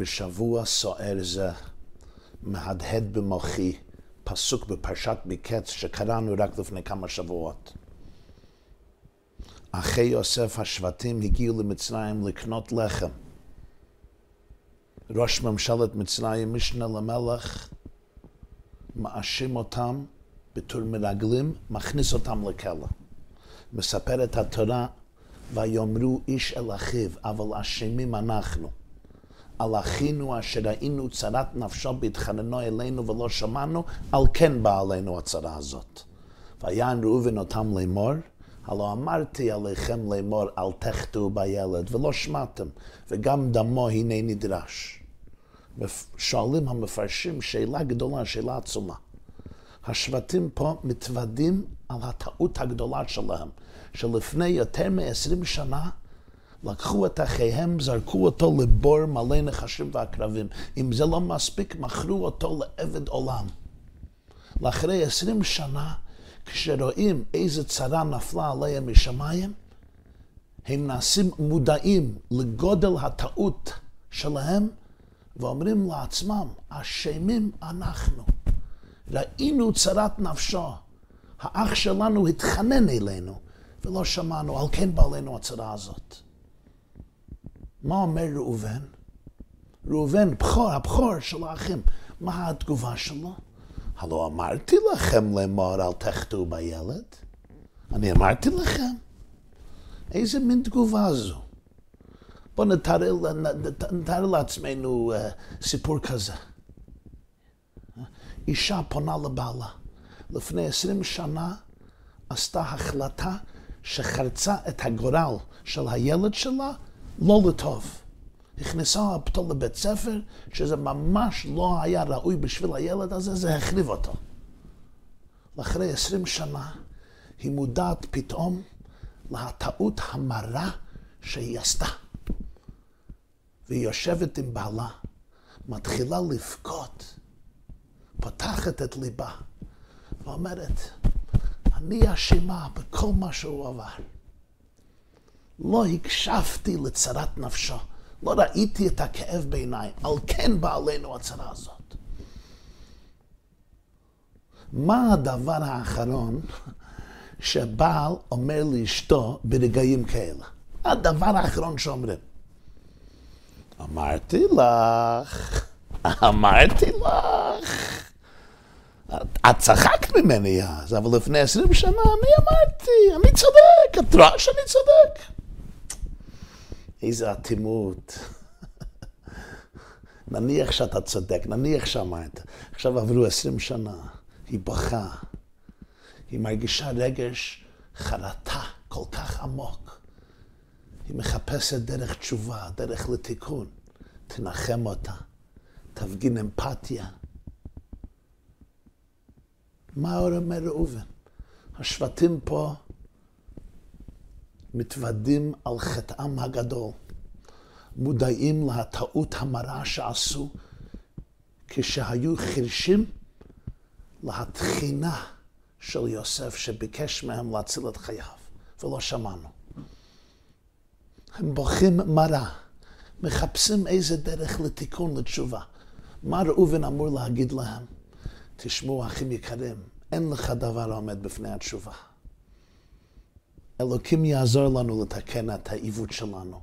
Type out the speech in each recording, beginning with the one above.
בשבוע סוער זה מהדהד במוחי פסוק בפרשת מקץ שקראנו רק לפני כמה שבועות. אחי יוסף השבטים הגיעו למצרים לקנות לחם. ראש ממשלת מצרים, משנה למלך, מאשים אותם בתור מרגלים, מכניס אותם לכלא. מספרת התורה, ויאמרו איש אל אחיו, אבל אשמים אנחנו. על אחינו אשר ראינו צרת נפשו בהתחננו אלינו ולא שמענו, על כן באה עלינו הצרה הזאת. ויען ראובן אותם לאמור, הלא אמרתי עליכם לאמור, אל תחטאו בילד, ולא שמעתם, וגם דמו הנה נדרש. שואלים המפרשים שאלה גדולה, שאלה עצומה. השבטים פה מתוודים על הטעות הגדולה שלהם, שלפני יותר מ-20 שנה לקחו את אחיהם, זרקו אותו לבור מלא נחשים ועקרבים. אם זה לא מספיק, מכרו אותו לעבד עולם. לאחרי עשרים שנה, כשרואים איזה צרה נפלה עליהם משמיים, הם נעשים מודעים לגודל הטעות שלהם, ואומרים לעצמם, אשמים אנחנו. ראינו צרת נפשו. האח שלנו התחנן אלינו, ולא שמענו, על כן בא עלינו הצרה הזאת. מה אומר ראובן? ראובן, בכור, הבכור של האחים, מה התגובה שלו? הלא אמרתי לכם לאמור אל תחטאו בילד? אני אמרתי לכם. איזה מין תגובה זו? בואו נתאר, נתאר לעצמנו uh, סיפור כזה. אישה פונה לבעלה. לפני עשרים שנה עשתה החלטה שחרצה את הגורל של הילד שלה לא לטוב. נכנסה אותו לבית ספר, שזה ממש לא היה ראוי בשביל הילד הזה, זה החריב אותו. לאחרי עשרים שנה, היא מודעת פתאום לטעות המרה שהיא עשתה. והיא יושבת עם בעלה, מתחילה לבכות, פותחת את ליבה, ואומרת, אני אשמה בכל מה שהוא עבר. לא הקשבתי לצרת נפשו, לא ראיתי את הכאב בעיניי, על כן באה עלינו הצרה הזאת. מה הדבר האחרון שבעל אומר לאשתו ברגעים כאלה? הדבר האחרון שאומרים. אמרתי לך, אמרתי לך. את צחקת ממני אז, אבל לפני עשרים שנה אני אמרתי, אני צודק, את רואה שאני צודק. איזה אטימות. נניח שאתה צודק, נניח שאמרת. עכשיו עברו עשרים שנה, היא בוכה, היא מרגישה רגש חרטה כל כך עמוק. היא מחפשת דרך תשובה, דרך לתיקון. תנחם אותה, תפגין אמפתיה. מה אומר ראובן? השבטים פה מתוודים על חטאם הגדול, מודעים לטעות המרה שעשו כשהיו חירשים להתחינה של יוסף שביקש מהם להציל את חייו, ולא שמענו. הם בוכים מרה, מחפשים איזה דרך לתיקון, לתשובה. מה ראובן אמור להגיד להם? תשמעו, אחים יקרים, אין לך דבר העומד בפני התשובה. אלוקים יעזור לנו לתקן את העיוות שלנו.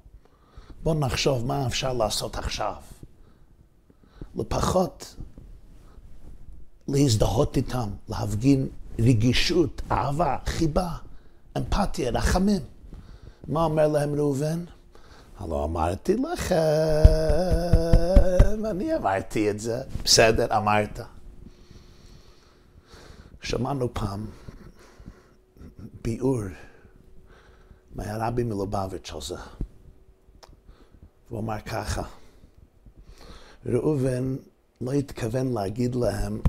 בואו נחשוב מה אפשר לעשות עכשיו. לפחות להזדהות איתם, להפגין רגישות, אהבה, חיבה, אמפתיה, רחמים. מה אומר להם ראובן? הלא אמרתי לכם, אני אמרתי את זה. בסדר, אמרת. שמענו פעם ביאור מהרבי מלובביץ' על זה. והוא אמר ככה, ראובן לא התכוון להגיד להם,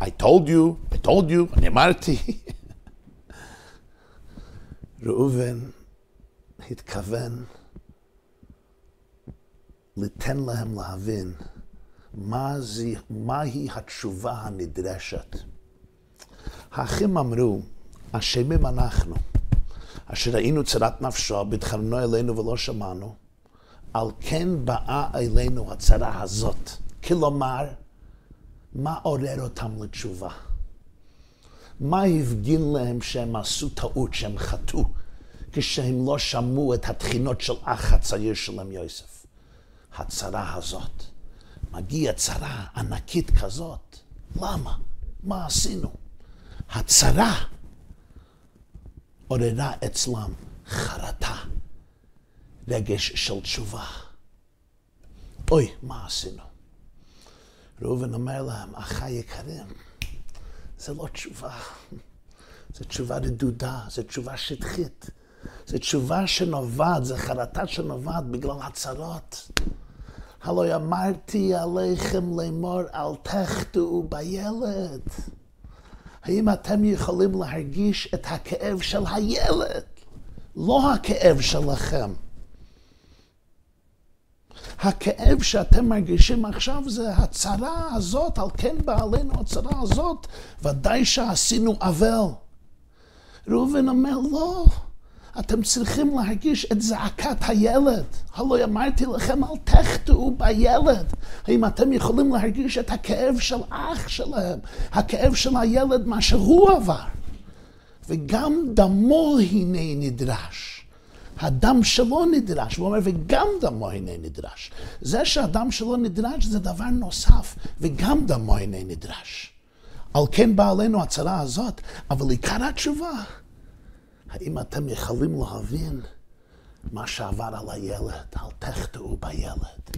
I told you, I told you, אני אמרתי. ראובן התכוון ליתן להם להבין מה זה, מהי התשובה הנדרשת. האחים אמרו, אשמים אנחנו. אשר ראינו צרת נפשו, בתחרנו אלינו ולא שמענו, על כן באה אלינו הצרה הזאת. כלומר, מה עורר אותם לתשובה? מה הפגין להם שהם עשו טעות, שהם חטאו, כשהם לא שמעו את התחינות של אח הצעיר שלהם יוסף? הצרה הזאת. מגיעה צרה ענקית כזאת. למה? מה עשינו? הצרה עוררה אצלם חרטה, רגש של תשובה. אוי, מה עשינו? ראובן אומר להם, אחיי יקרים, זה לא תשובה. זו תשובה רדודה, זו תשובה שטחית. זו תשובה שנובעת, זו חרטה שנובעת בגלל הצרות. הלא אמרתי עליכם לאמור, אל תחטאו בילד. האם אתם יכולים להרגיש את הכאב של הילד, לא הכאב שלכם? הכאב שאתם מרגישים עכשיו זה הצרה הזאת, על כן בא עלינו הצרה הזאת, ודאי שעשינו עוול. ראובן אומר, לא, אתם צריכים להרגיש את זעקת הילד. הלא אמרתי לכם, אל תחטאו בילד. האם אתם יכולים להרגיש את הכאב של אח שלהם, הכאב של הילד, מה שהוא עבר? וגם דמו הנה נדרש. הדם שלו נדרש, הוא אומר, וגם דמו הנה נדרש. זה שהדם שלו נדרש זה דבר נוסף, וגם דמו הנה נדרש. על כן באה עלינו הצרה הזאת, אבל עיקר התשובה, האם אתם יכולים להבין מה שעבר על הילד, אל תחטאו בילד.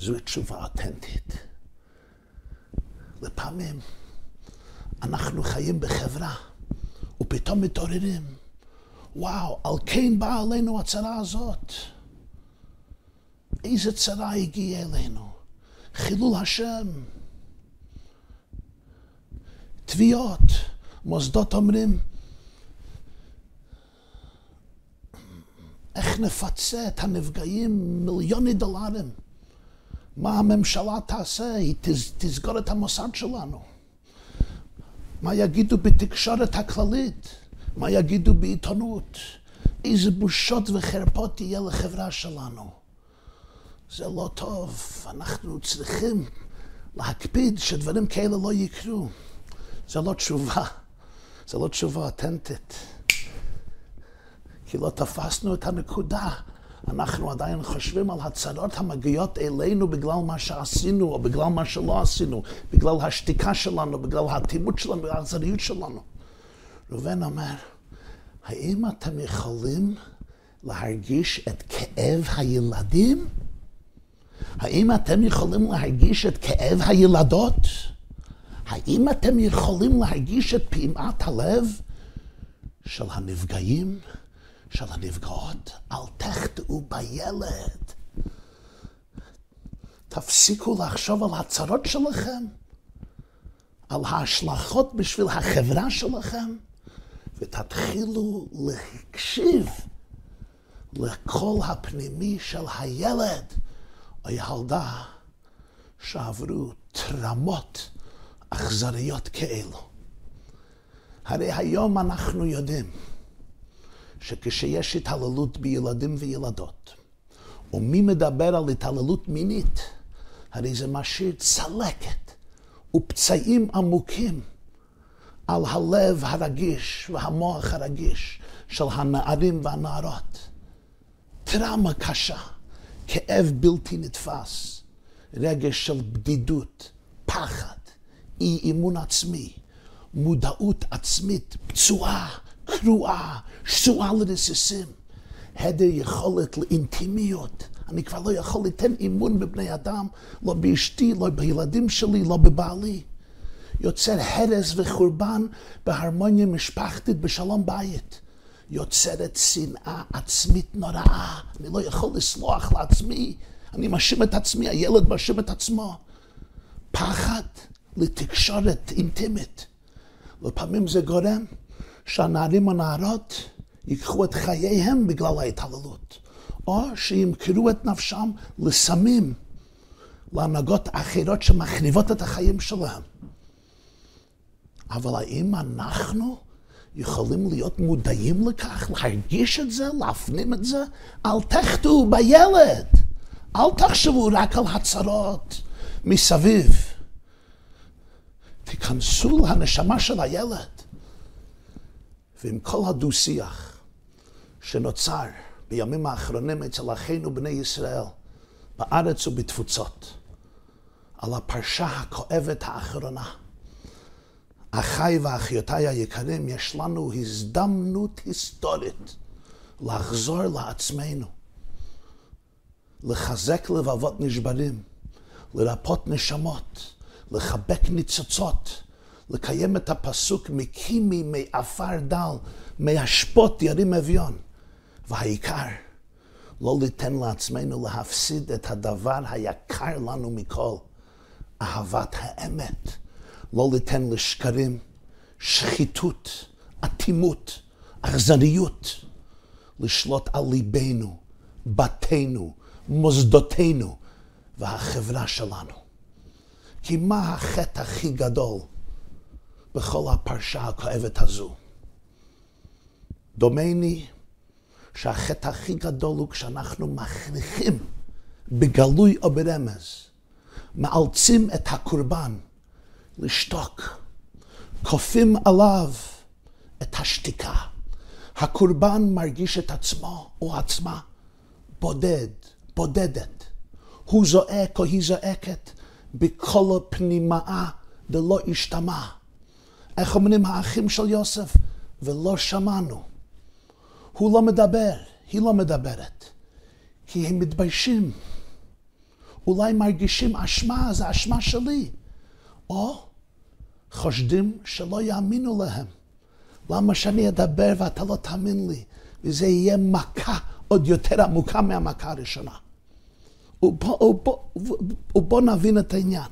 זו תשובה אותנטית. לפעמים אנחנו חיים בחברה, ופתאום מתעוררים. וואו, על כן באה עלינו הצרה הזאת. איזה צרה הגיעה אלינו? חילול השם. תביעות. מוסדות אומרים, איך נפצה את הנפגעים מיליוני דולרים? מה הממשלה תעשה? היא תסגור את המוסד שלנו. מה יגידו בתקשורת הכללית? מה יגידו בעיתונות? איזה בושות וחרפות תהיה לחברה שלנו. זה לא טוב, אנחנו צריכים להקפיד שדברים כאלה לא יקרו. זה לא תשובה, זה לא תשובה אותנטית. כי לא תפסנו את הנקודה. אנחנו עדיין חושבים על הצרות המגיעות אלינו בגלל מה שעשינו או בגלל מה שלא עשינו, בגלל השתיקה שלנו, בגלל האטימות שלנו, בגלל האכזריות שלנו. ראובן אומר, האם אתם יכולים להרגיש את כאב הילדים? האם אתם יכולים להרגיש את כאב הילדות? האם אתם יכולים להרגיש את פעימת הלב של הנפגעים? של הנפגעות, אל תחטאו בילד. תפסיקו לחשוב על הצרות שלכם, על ההשלכות בשביל החברה שלכם, ותתחילו להקשיב לקול הפנימי של הילד או ילדה שעברו טרמות אכזריות כאלו. הרי היום אנחנו יודעים שכשיש התעללות בילדים וילדות, ומי מדבר על התעללות מינית, הרי זה משאיר צלקת ופצעים עמוקים על הלב הרגיש והמוח הרגיש של הנערים והנערות. טראומה קשה, כאב בלתי נתפס, רגש של בדידות, פחד, אי אמון עצמי, מודעות עצמית פצועה, קרועה, שסועה לרסיסים, היעדר יכולת לאינטימיות. אני כבר לא יכול ליתן אמון בבני אדם, לא באשתי, לא בילדים שלי, לא בבעלי. יוצר הרס וחורבן בהרמוניה משפחתית בשלום בית. יוצרת שנאה עצמית נוראה. אני לא יכול לסלוח לעצמי, אני מאשים את עצמי, הילד מאשים את עצמו. פחד לתקשורת אינטימית. לפעמים זה גורם שהנערים הנערות ייקחו את חייהם בגלל ההתעללות, או שימכרו את נפשם לסמים, להנהגות אחרות שמחריבות את החיים שלהם. אבל האם אנחנו יכולים להיות מודעים לכך, להרגיש את זה, להפנים את זה? אל תחטאו בילד. אל תחשבו רק על הצרות מסביב. תיכנסו לנשמה של הילד. ועם כל הדו-שיח שנוצר בימים האחרונים אצל אחינו בני ישראל, בארץ ובתפוצות, על הפרשה הכואבת האחרונה. אחיי ואחיותיי היקרים, יש לנו הזדמנות היסטורית לחזור לעצמנו, לחזק לבבות נשברים, לרפות נשמות, לחבק ניצוצות, לקיים את הפסוק מקימי מעפר דל, מהשפוט ירים אביון. והעיקר, לא ליתן לעצמנו להפסיד את הדבר היקר לנו מכל, אהבת האמת. לא ליתן לשקרים, שחיתות, אטימות, אכזריות, לשלוט על ליבנו, בתינו, מוסדותינו והחברה שלנו. כי מה החטא הכי גדול בכל הפרשה הכואבת הזו? דומני שהחטא הכי גדול הוא כשאנחנו מכריחים בגלוי או ברמז, מאלצים את הקורבן לשתוק, כופים עליו את השתיקה. הקורבן מרגיש את עצמו או עצמה בודד, בודדת. הוא זועק או היא זועקת בקול פנימאה דלא השתמע. איך אומרים האחים של יוסף? ולא שמענו. הוא לא מדבר, היא לא מדברת, כי הם מתביישים. אולי מרגישים אשמה, זה אשמה שלי. או חושדים שלא יאמינו להם. למה שאני אדבר ואתה לא תאמין לי? וזה יהיה מכה עוד יותר עמוקה מהמכה הראשונה. ובוא, ובוא, ובוא נבין את העניין.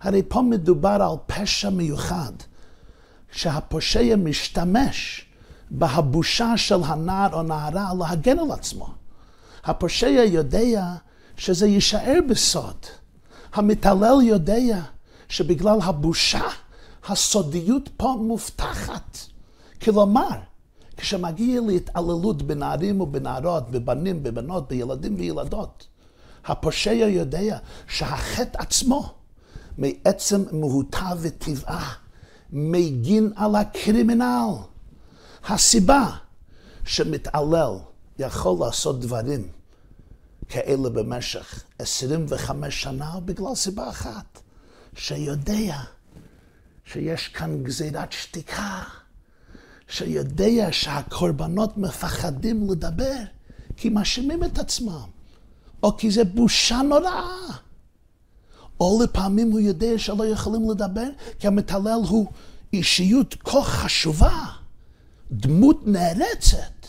הרי פה מדובר על פשע מיוחד, שהפושע משתמש בהבושה של הנער או נערה להגן על עצמו. הפושע יודע שזה יישאר בסוד. המתעלל יודע שבגלל הבושה, הסודיות פה מובטחת. כלומר, כשמגיע להתעללות בנערים ובנערות, בבנים, בבנות, בילדים וילדות, הפושע יודע שהחטא עצמו, מעצם מהותה וטבעה, מגין על הקרימינל. הסיבה שמתעלל יכול לעשות דברים כאלה במשך 25 שנה, בגלל סיבה אחת, שיודע שיש כאן גזירת שתיקה, שיודע שהקורבנות מפחדים לדבר, כי מאשימים את עצמם, או כי זה בושה נוראה. או לפעמים הוא יודע שלא יכולים לדבר, כי המתעלל הוא אישיות כה חשובה, דמות נערצת,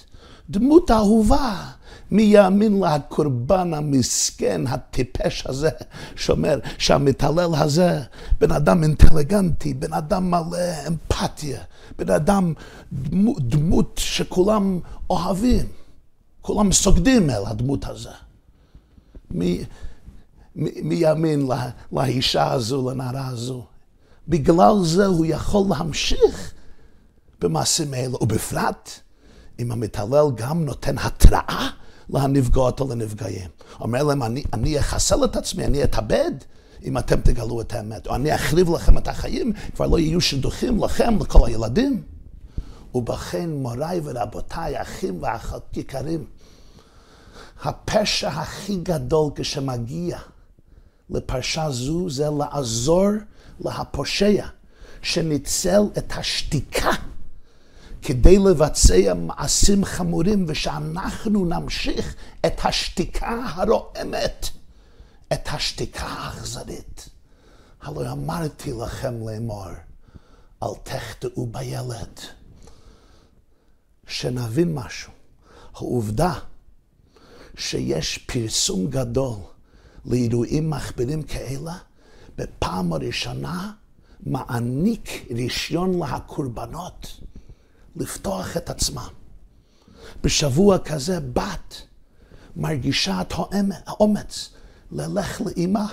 דמות אהובה, מי יאמין לקורבן המסכן, הטיפש הזה, שאומר שהמתעלל הזה, בן אדם אינטליגנטי, בן אדם מלא אמפתיה, בן אדם דמות, דמות שכולם אוהבים, כולם סוגדים אל הדמות הזה. מי, מי, מי יאמין לה, לאישה הזו, לנערה הזו? בגלל זה הוא יכול להמשיך במעשים האלה, ובפרט אם המתעלל גם נותן התראה לנפגעות או לנפגעים. אומר להם, אני, אני אחסל את עצמי, אני אתאבד אם אתם תגלו את האמת, או אני אחריב לכם את החיים, כבר לא יהיו שידוכים לכם, לכל הילדים. ובכן, מוריי ורבותיי, אחים ואחיות יקרים, הפשע הכי גדול כשמגיע לפרשה זו זה לעזור להפושע שניצל את השתיקה כדי לבצע מעשים חמורים ושאנחנו נמשיך את השתיקה הרועמת, את השתיקה האכזרית. הלא אמרתי לכם לאמור, אל תחטאו בילד. שנבין משהו. העובדה שיש פרסום גדול לאירועים מחבירים כאלה, בפעם הראשונה מעניק רישיון להקורבנות. לפתוח את עצמם. בשבוע כזה בת מרגישה את האומץ ללך לאימא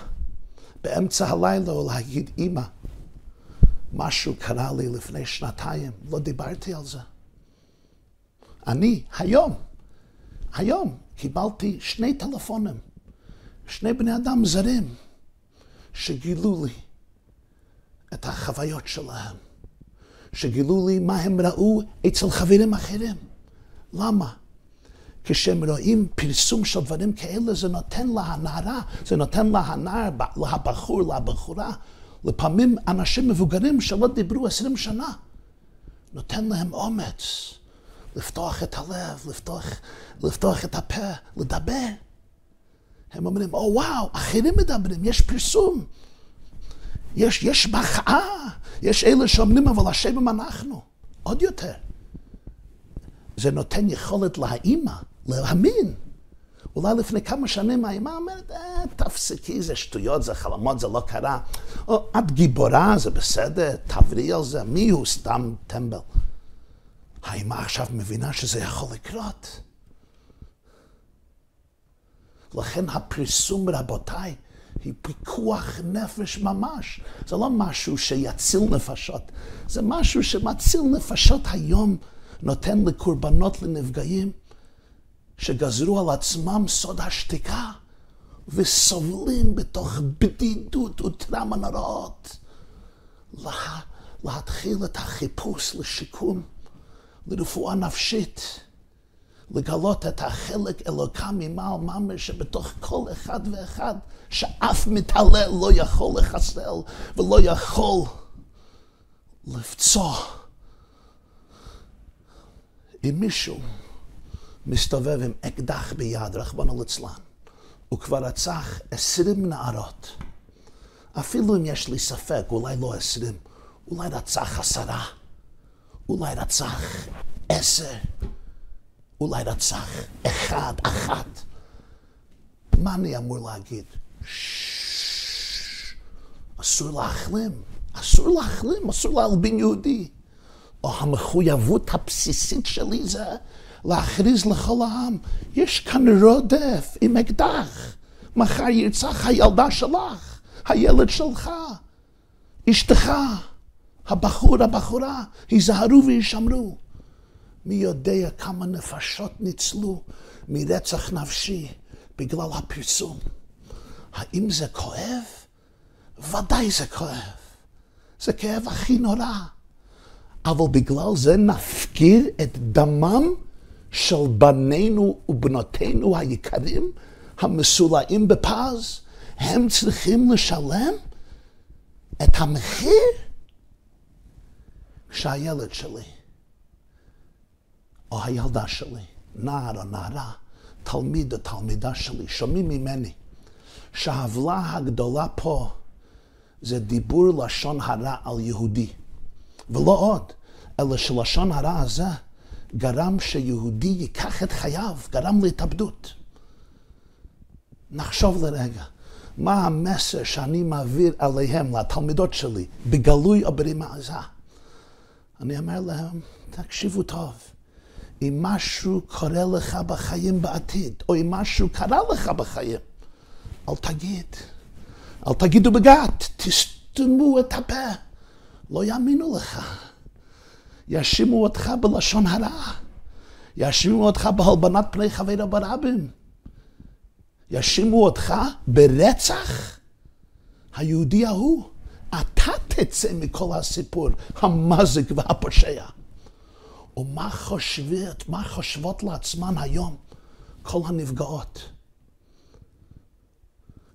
באמצע הלילה ולהגיד, אימא, משהו קרה לי לפני שנתיים, לא דיברתי על זה. אני היום, היום קיבלתי שני טלפונים שני בני אדם זרים שגילו לי את החוויות שלהם, שגילו לי מה הם ראו אצל חברים אחרים. למה? כשהם רואים פרסום של דברים כאלה, זה נותן להנערה, זה נותן להנער, לבחור, לבחורה, לפעמים אנשים מבוגרים שלא דיברו עשרים שנה, נותן להם אומץ לפתוח את הלב, לפתוח, לפתוח את הפה, לדבר. הם אומרים, או וואו, אחרים מדברים, יש פרסום, יש, יש מחאה, יש אלה שאומרים, אבל השם אנחנו, עוד יותר. זה נותן יכולת לאימא להאמין. אולי לפני כמה שנים האימא אומרת, אה, תפסיקי, זה שטויות, זה חלומות, זה לא קרה. או, את גיבורה, זה בסדר, תעברי על זה, מי הוא סתם טמבל? האימא עכשיו מבינה שזה יכול לקרות. לכן הפרסום, רבותיי, היא פיקוח נפש ממש. זה לא משהו שיציל נפשות, זה משהו שמציל נפשות היום, נותן לקורבנות, לנפגעים, שגזרו על עצמם סוד השתיקה, וסובלים בתוך בדידות וטראומה נוראות. לה, להתחיל את החיפוש לשיקום, לרפואה נפשית. לגלות את החלק אלוקה ממעל ממש שבתוך כל אחד ואחד, שאף מתעלל לא יכול לחסל ולא יכול לפצוע. אם מישהו מסתובב עם אקדח ביד, רחמנא ליצלן, הוא כבר רצח עשרים נערות, אפילו אם יש לי ספק, אולי לא עשרים, אולי רצח עשרה, אולי רצח עשר. אולי רצח אחד, אחת. מה אני אמור להגיד? אסור להחלים, אסור להחלים, אסור להלבין יהודי. או המחויבות הבסיסית שלי זה להכריז לכל העם, יש כאן רודף עם אקדח, מחר ירצח הילדה שלך, הילד שלך, אשתך, הבחור, הבחורה, היזהרו וישמרו. מי יודע כמה נפשות ניצלו מרצח נפשי בגלל הפרסום. האם זה כואב? ודאי זה כואב. זה כאב הכי נורא. אבל בגלל זה נפקיר את דמם של בנינו ובנותינו היקרים, המסולאים בפז, הם צריכים לשלם את המחיר שהילד שלי או הילדה שלי, נער או נערה, תלמיד או תלמידה שלי, שומעים ממני שהעוולה הגדולה פה זה דיבור לשון הרע על יהודי. ולא עוד, אלא שלשון הרע הזה גרם שיהודי ייקח את חייו, גרם להתאבדות. נחשוב לרגע, מה המסר שאני מעביר עליהם, לתלמידות שלי, בגלוי או ברמזה? אני אומר להם, תקשיבו טוב. אם משהו קורה לך בחיים בעתיד, או אם משהו קרה לך בחיים, אל תגיד. אל תגידו בגת, תסתמו את הפה. לא יאמינו לך. יאשימו אותך בלשון הרע. יאשימו אותך בהלבנת פני חברה ברבים. יאשימו אותך ברצח היהודי ההוא. אתה תצא מכל הסיפור המזק והפושע. ומה חושבת, מה חושבות לעצמן היום כל הנפגעות?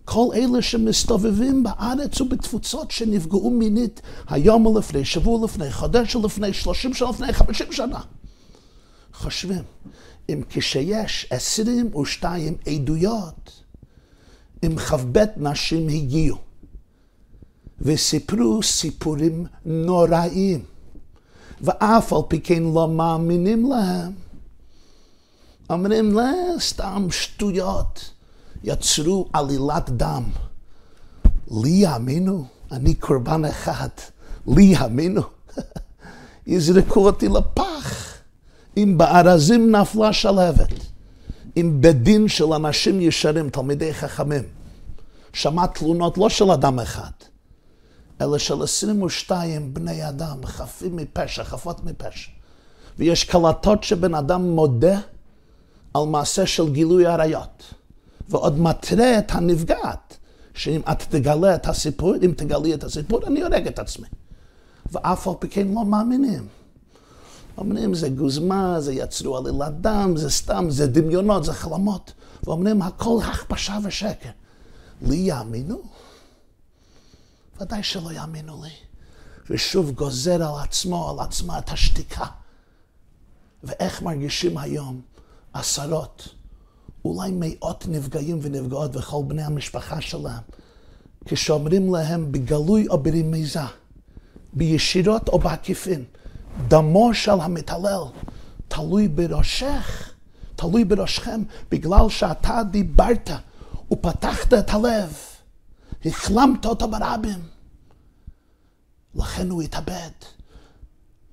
כל אלה שמסתובבים בארץ ובתפוצות שנפגעו מינית היום או לפני, שבוע לפני, חודש לפני, שלושים שנה לפני, חמישים שנה. חושבים, אם כשיש עשרים ושתיים עדויות, אם כ"ב נשים הגיעו וסיפרו סיפורים נוראים, ואף על פי כן לא מאמינים להם. אומרים, לא, סתם שטויות. יצרו עלילת דם. לי יאמינו, אני קורבן אחד. לי יאמינו. יזרקו אותי לפח. אם בארזים נפלה שלהבת, אם בדין של אנשים ישרים, תלמידי חכמים, שמע תלונות לא של אדם אחד, אלא של 22 בני אדם חפים מפשע, חפות מפשע. ויש קלטות שבן אדם מודה על מעשה של גילוי עריות. ועוד מתרה את הנפגעת, שאם את תגלה את הסיפור, אם תגלי את הסיפור, אני הורג את עצמי. ואף על פי כן לא מאמינים. אומרים זה גוזמה, זה יצרו עלילת דם, זה סתם, זה דמיונות, זה חלומות. ואומרים הכל הכפשה ושקר. לי יאמינו? ודאי שלא יאמינו לי. ושוב גוזר על עצמו, על עצמה את השתיקה. ואיך מרגישים היום עשרות, אולי מאות נפגעים ונפגעות וכל בני המשפחה שלהם, כשאומרים להם בגלוי או ברמיזה, בישירות או בעקיפין, דמו של המתעלל תלוי בראשך, תלוי בראשכם, בגלל שאתה דיברת ופתחת את הלב, החלמת אותו ברבים. לכן הוא התאבד.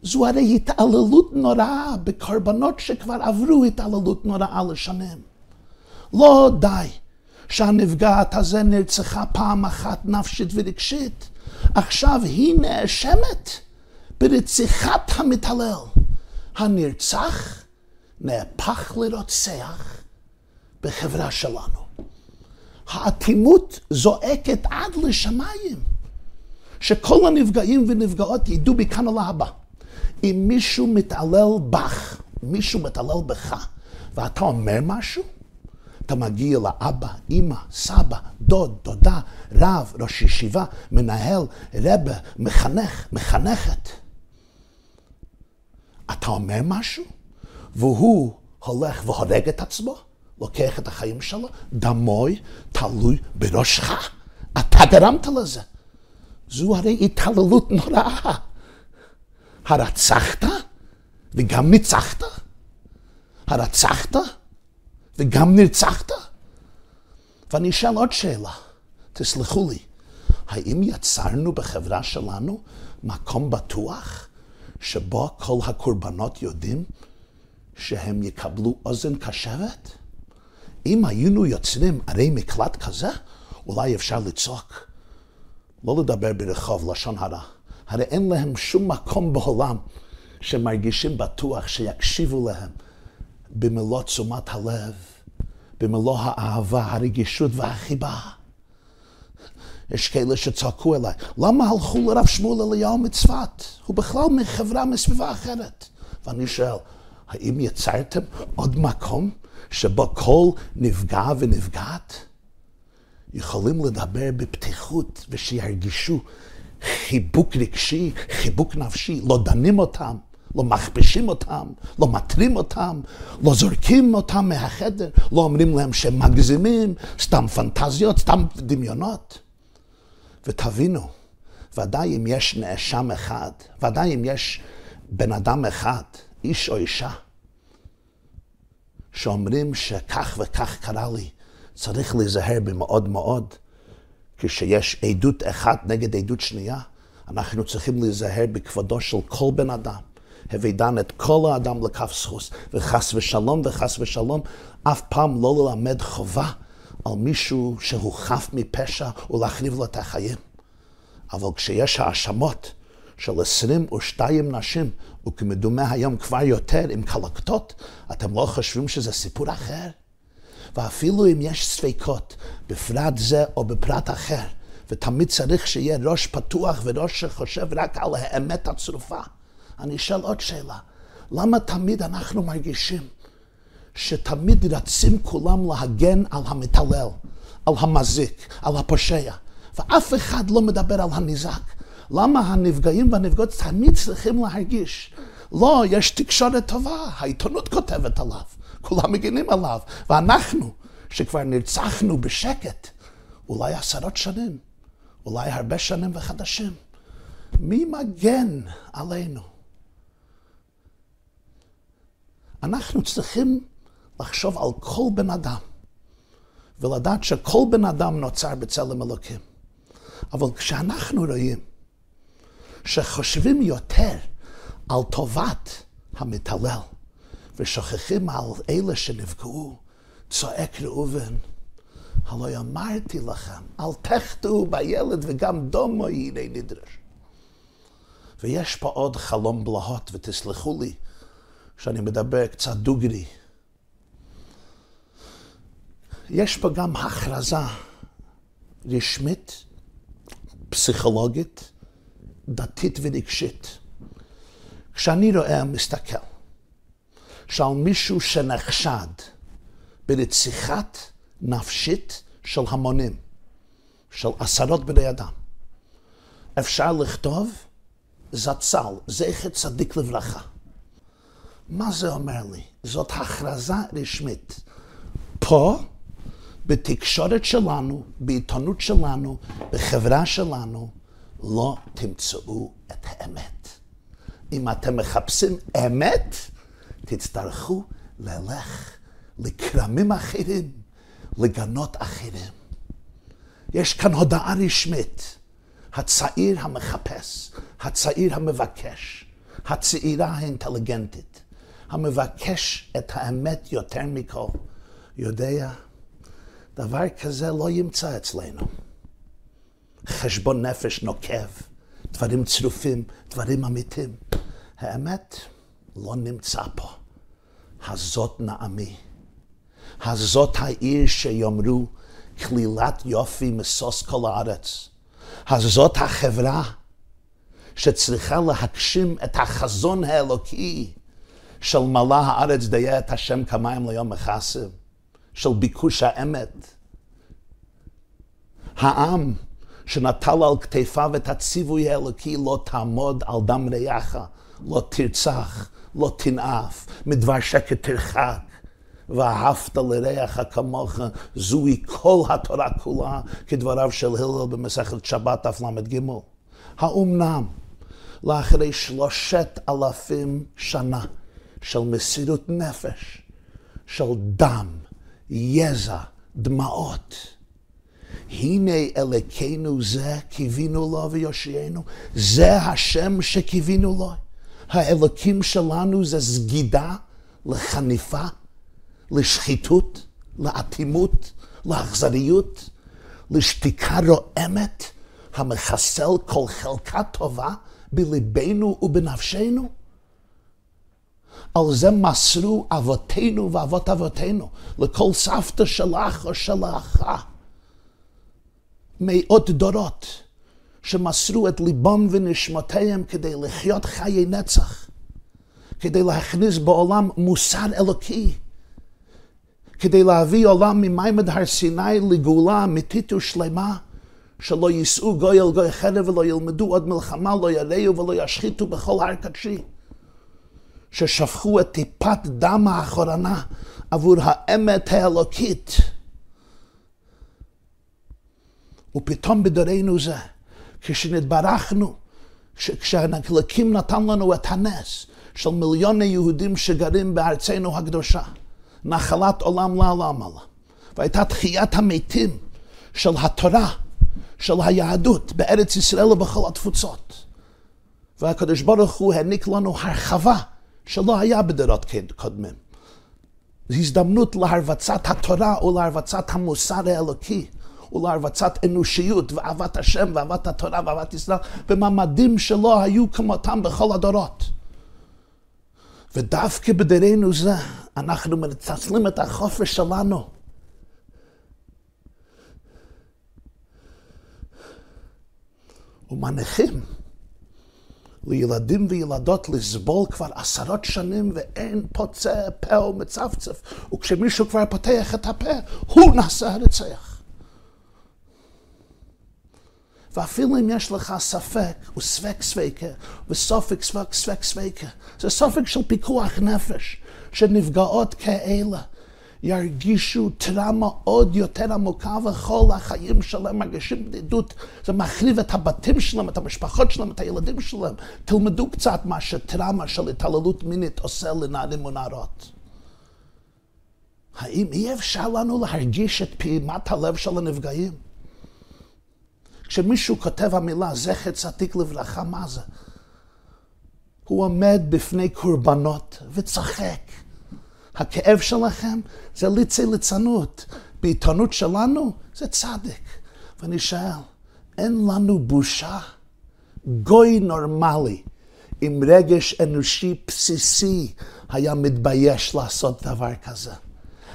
זו הרי התעללות נוראה בקורבנות שכבר עברו התעללות נוראה לשנים. לא די שהנפגעת הזה נרצחה פעם אחת נפשית ורגשית, עכשיו היא נאשמת ברציחת המתעלל. הנרצח נהפך לרוצח בחברה שלנו. האטימות זועקת עד לשמיים. שכל הנפגעים ונפגעות ידעו מכאן ולהבא. אם מישהו מתעלל בך, מישהו מתעלל בך, ואתה אומר משהו, אתה מגיע לאבא, אימא, סבא, דוד, דודה, רב, ראש ישיבה, מנהל, רבה, מחנך, מחנכת. אתה אומר משהו, והוא הולך והורג את עצמו, לוקח את החיים שלו, דמוי תלוי בראשך. אתה גרמת לזה. זו הרי התעללות נוראה. הרצחת וגם ניצחת? הרצחת וגם נרצחת? ואני אשאל עוד שאלה, תסלחו לי, האם יצרנו בחברה שלנו מקום בטוח שבו כל הקורבנות יודעים שהם יקבלו אוזן קשבת? אם היינו יוצרים ערי מקלט כזה, אולי אפשר לצעוק. לא לדבר ברחוב, לשון הרע. הרי אין להם שום מקום בעולם שמרגישים בטוח שיקשיבו להם במלוא תשומת הלב, במלוא האהבה, הרגישות והחיבה. יש כאלה שצעקו אליי, למה הלכו לרב שמואל אליהו מצפת? הוא בכלל מחברה מסביבה אחרת. ואני שואל, האם יצרתם עוד מקום שבו כל נפגע ונפגעת יכולים לדבר בפתיחות ושירגישו חיבוק רגשי, חיבוק נפשי, לא דנים אותם, לא מכפישים אותם, לא מטרים אותם, לא זורקים אותם מהחדר, לא אומרים להם שהם מגזימים, סתם פנטזיות, סתם דמיונות. ותבינו, ודאי אם יש נאשם אחד, ודאי אם יש בן אדם אחד, איש או אישה, שאומרים שכך וכך קרה לי, צריך להיזהר במאוד מאוד. כשיש עדות אחת נגד עדות שנייה, אנחנו צריכים להיזהר בכבודו של כל בן אדם. הווי דן את כל האדם לכף זכוס, וחס ושלום וחס ושלום, אף פעם לא ללמד חובה על מישהו שהוא חף מפשע ולהחריב לו את החיים. אבל כשיש האשמות של 22 נשים, וכמדומה היום כבר יותר עם קלקטות, אתם לא חושבים שזה סיפור אחר? ואפילו אם יש ספקות בפרט זה או בפרט אחר, ותמיד צריך שיהיה ראש פתוח וראש שחושב רק על האמת הצרופה. אני אשאל עוד שאלה, למה תמיד אנחנו מרגישים שתמיד רצים כולם להגן על המתעלל, על המזיק, על הפושע, ואף אחד לא מדבר על הנזק? למה הנפגעים והנפגעות תמיד צריכים להרגיש? לא, יש תקשורת טובה, העיתונות כותבת עליו. כולם מגינים עליו. ואנחנו, שכבר נרצחנו בשקט, אולי עשרות שנים, אולי הרבה שנים וחדשים, מי מגן עלינו? אנחנו צריכים לחשוב על כל בן אדם, ולדעת שכל בן אדם נוצר בצלם אלוקים. אבל כשאנחנו רואים שחושבים יותר על טובת המתעלל, ושוכחים על אלה שנפגעו, צועק ראובן, הלא אמרתי לכם, אל תחטאו בילד וגם דומו יראה נדרש. ויש פה עוד חלום בלהות, ותסלחו לי שאני מדבר קצת דוגרי. יש פה גם הכרזה רשמית, פסיכולוגית, דתית ורגשית. כשאני רואה, מסתכל, שעל מישהו שנחשד ברציחת נפשית של המונים, של עשרות בני אדם, אפשר לכתוב זצ"ל, זכר צדיק לברכה. מה זה אומר לי? זאת הכרזה רשמית. פה, בתקשורת שלנו, בעיתונות שלנו, בחברה שלנו, לא תמצאו את האמת. אם אתם מחפשים אמת, תצטרכו ללך לכרמים אחרים, לגנות אחרים. יש כאן הודעה רשמית. הצעיר המחפש, הצעיר המבקש, הצעירה האינטליגנטית, המבקש את האמת יותר מכל, יודע, דבר כזה לא ימצא אצלנו. חשבון נפש נוקב, דברים צרופים, דברים אמיתים. האמת לא נמצא פה. הזאת נעמי. הזאת העיר שיאמרו כלילת יופי משוש כל הארץ. הזאת החברה שצריכה להגשים את החזון האלוקי של מלא הארץ דיה את השם כמים ליום מכסים, של ביקוש האמת. העם שנטל על כתפיו את הציווי האלוקי לא תעמוד על דם רעך, לא תרצח, לא תנאף, מדבר שקט תרחק. ואהבת לרעך כמוך, זוהי כל התורה כולה, כדבריו של הלל במסכת שבת ל"ג. האומנם, לאחרי שלושת אלפים שנה של מסירות נפש, של דם, יזע, דמעות, הנה אלוקינו זה קיווינו לו ויושיענו, זה השם שקיווינו לו. האלוקים שלנו זה סגידה לחניפה, לשחיתות, לאטימות, לאכזריות, לשתיקה רועמת המחסל כל חלקה טובה בליבנו ובנפשנו. על זה מסרו אבותינו ואבות אבותינו, לכל סבתא שלך או שלך. מאות דורות שמסרו את ליבם ונשמותיהם כדי לחיות חיי נצח, כדי להכניס בעולם מוסר אלוקי. כדי להביא עולם ממימד הר סיני לגאולה אמיתית ושלמה, שלא יישאו גוי אל גוי חרב ולא ילמדו עוד מלחמה, לא יראו ולא ישחיתו בכל הר קדשי. ששפכו את טיפת דם האחרונה עבור האמת האלוקית. ופתאום בדורנו זה, כשנתברכנו, כשהנקלקים נתן לנו את הנס של מיליוני יהודים שגרים בארצנו הקדושה, נחלת עולם לעולם עלה. והייתה תחיית המתים של התורה, של היהדות בארץ ישראל ובכל התפוצות. והקדוש ברוך הוא העניק לנו הרחבה שלא היה בדורות קודמים. הזדמנות להרבצת התורה ולהרבצת המוסר האלוקי ולהרבצת אנושיות ואהבת השם ואהבת התורה ואהבת ישראל במעמדים שלא היו כמותם בכל הדורות. ודווקא בדרנו זה אנחנו מנצלים את החופש שלנו. ומניחים לילדים וילדות לסבול כבר עשרות שנים ואין פוצה פה ומצפצף, וכשמישהו כבר פותח את הפה, הוא נעשה הרצח. ואפילו אם יש לך ספק, וספק ספקה, וסופק ספק ספק ספקה, זה סופק של פיקוח נפש, שנפגעות כאלה ירגישו טראומה עוד יותר עמוקה וכל החיים שלהם מרגישים בדידות. זה מחריב את הבתים שלהם, את המשפחות שלהם, את הילדים שלהם. תלמדו קצת מה שטראומה של התעללות מינית עושה לנערים ונערות. האם אי אפשר לנו להרגיש את פעימת הלב של הנפגעים? כשמישהו כותב המילה זכר צדיק לברכה, מה זה? הוא עומד בפני קורבנות וצוחק. הכאב שלכם זה ליצי ליצנות. בעיתונות שלנו זה צדיק. ואני שואל, אין לנו בושה? גוי נורמלי עם רגש אנושי בסיסי היה מתבייש לעשות דבר כזה.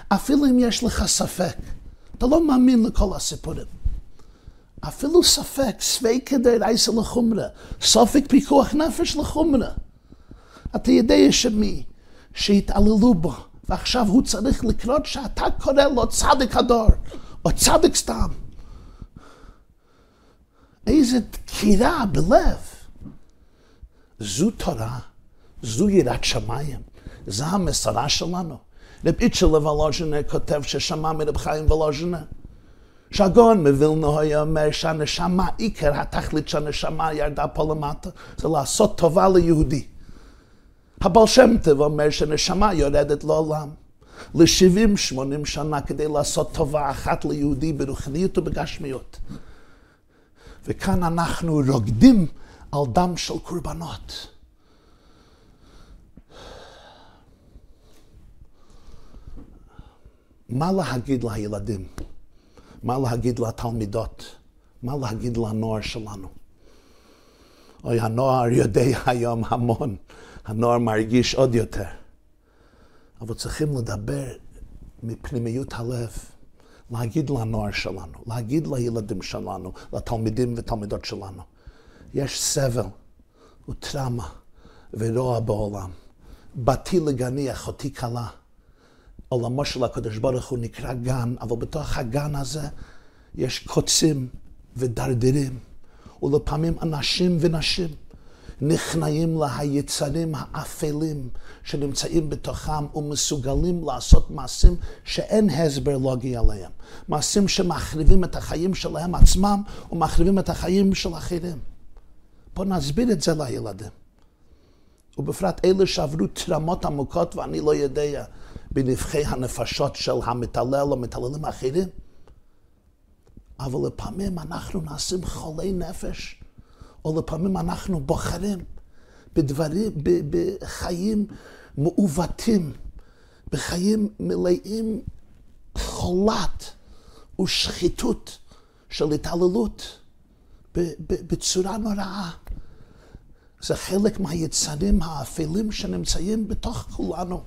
אפילו אם יש לך ספק, אתה לא מאמין לכל הסיפורים. אפילו ספק, ספי כדי רייסה לחומרה, סופק פיקוח נפש לחומרה. אתה יודע שמי שהתעללו בו, ועכשיו הוא צריך לקרות שאתה קורא לו צדיק הדור, או צדיק סתם. איזה דקירה בלב. זו תורה, זו יראת שמיים, זו המסרה שלנו. רב איצ'ל וולוז'נה כותב ששמע מרב חיים וולוז'נה. שהגאון מווילנה היה אומר שהנשמה, עיקר התכלית שהנשמה ירדה פה למטה, זה לעשות טובה ליהודי. הבעל שם טוב אומר שנשמה יורדת לעולם. ל-70-80 שנה כדי לעשות טובה אחת ליהודי ברוחניות ובגשמיות. וכאן אנחנו רוקדים על דם של קורבנות. מה להגיד לילדים? מה להגיד לתלמידות? מה להגיד לנוער שלנו? אוי, הנוער יודע היום המון, הנוער מרגיש עוד יותר. אבל צריכים לדבר מפנימיות הלב, להגיד לנוער שלנו, להגיד לילדים שלנו, לתלמידים ותלמידות שלנו. יש סבל וטראומה ורוע בעולם. באתי לגני אחותי כלה. עולמו של הקדוש ברוך הוא נקרא גן, אבל בתוך הגן הזה יש קוצים ודרדרים, ולפעמים אנשים ונשים נכנעים ליצרים האפלים שנמצאים בתוכם ומסוגלים לעשות מעשים שאין הסבר לוגי עליהם. מעשים שמחריבים את החיים שלהם עצמם ומחריבים את החיים של אחרים. בואו נסביר את זה לילדים. ובפרט אלה שעברו טרמות עמוקות ואני לא יודע בנבחי הנפשות של המתעלל או מתעללים אחרים. אבל לפעמים אנחנו נעשים חולי נפש, או לפעמים אנחנו בוחרים בדברים, בחיים מעוותים, בחיים מלאים חולת ושחיתות של התעללות בצורה נוראה. זה חלק מהיצרים האפלים שנמצאים בתוך כולנו.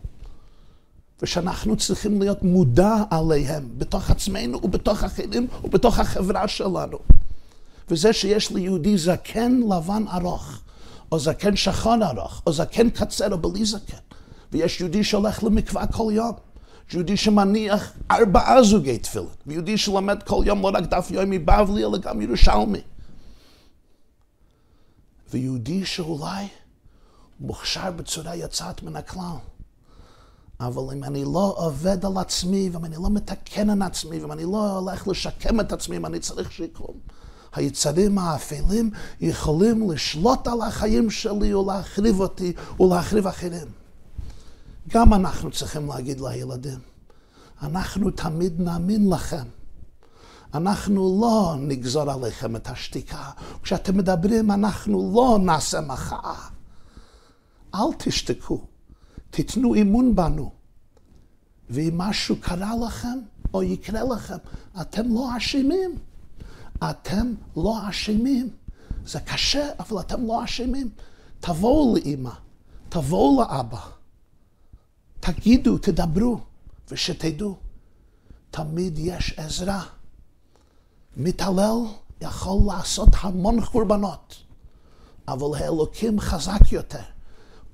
ושאנחנו צריכים להיות מודע עליהם בתוך עצמנו ובתוך אחרים ובתוך החברה שלנו. וזה שיש ליהודי זקן לבן ארוך, או זקן שחון ארוך, או זקן קצר או בלי זקן, ויש יהודי שהולך למקווה כל יום. יהודי שמניח ארבעה זוגי תפילין, ויהודי שלומד כל יום לא רק דף יומי בבלי, אלא גם ירושלמי. ויהודי שאולי מוכשר בצורה יוצאת מן הכלל. אבל אם אני לא עובד על עצמי, ואם אני לא מתקן על עצמי, ואם אני לא הולך לשקם את עצמי, אם אני צריך שיקום, היצרים האפלים יכולים לשלוט על החיים שלי ולהחריב אותי ולהחריב אחרים. גם אנחנו צריכים להגיד לילדים, אנחנו תמיד נאמין לכם. אנחנו לא נגזור עליכם את השתיקה. כשאתם מדברים, אנחנו לא נעשה מחאה. אל תשתקו. תיתנו אמון בנו. ואם משהו קרה לכם או יקרה לכם, אתם לא אשמים. אתם לא אשמים. זה קשה, אבל אתם לא אשמים. תבואו לאימא, תבואו לאבא, תגידו, תדברו, ושתדעו, תמיד יש עזרה. מתעלל יכול לעשות המון קורבנות, אבל האלוקים חזק יותר.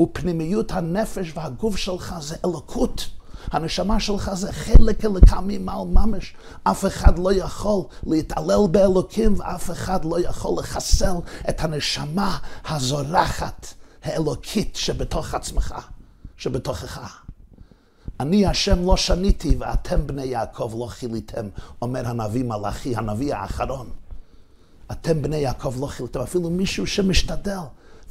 ופנימיות הנפש והגוף שלך זה אלוקות. הנשמה שלך זה חלק אלוקמי מעל ממש. אף אחד לא יכול להתעלל באלוקים ואף אחד לא יכול לחסל את הנשמה הזורחת, האלוקית שבתוך עצמך, שבתוכך. אני השם לא שניתי ואתם בני יעקב לא חיליתם, אומר הנביא מלאכי, הנביא האחרון. אתם בני יעקב לא חיליתם, אפילו מישהו שמשתדל.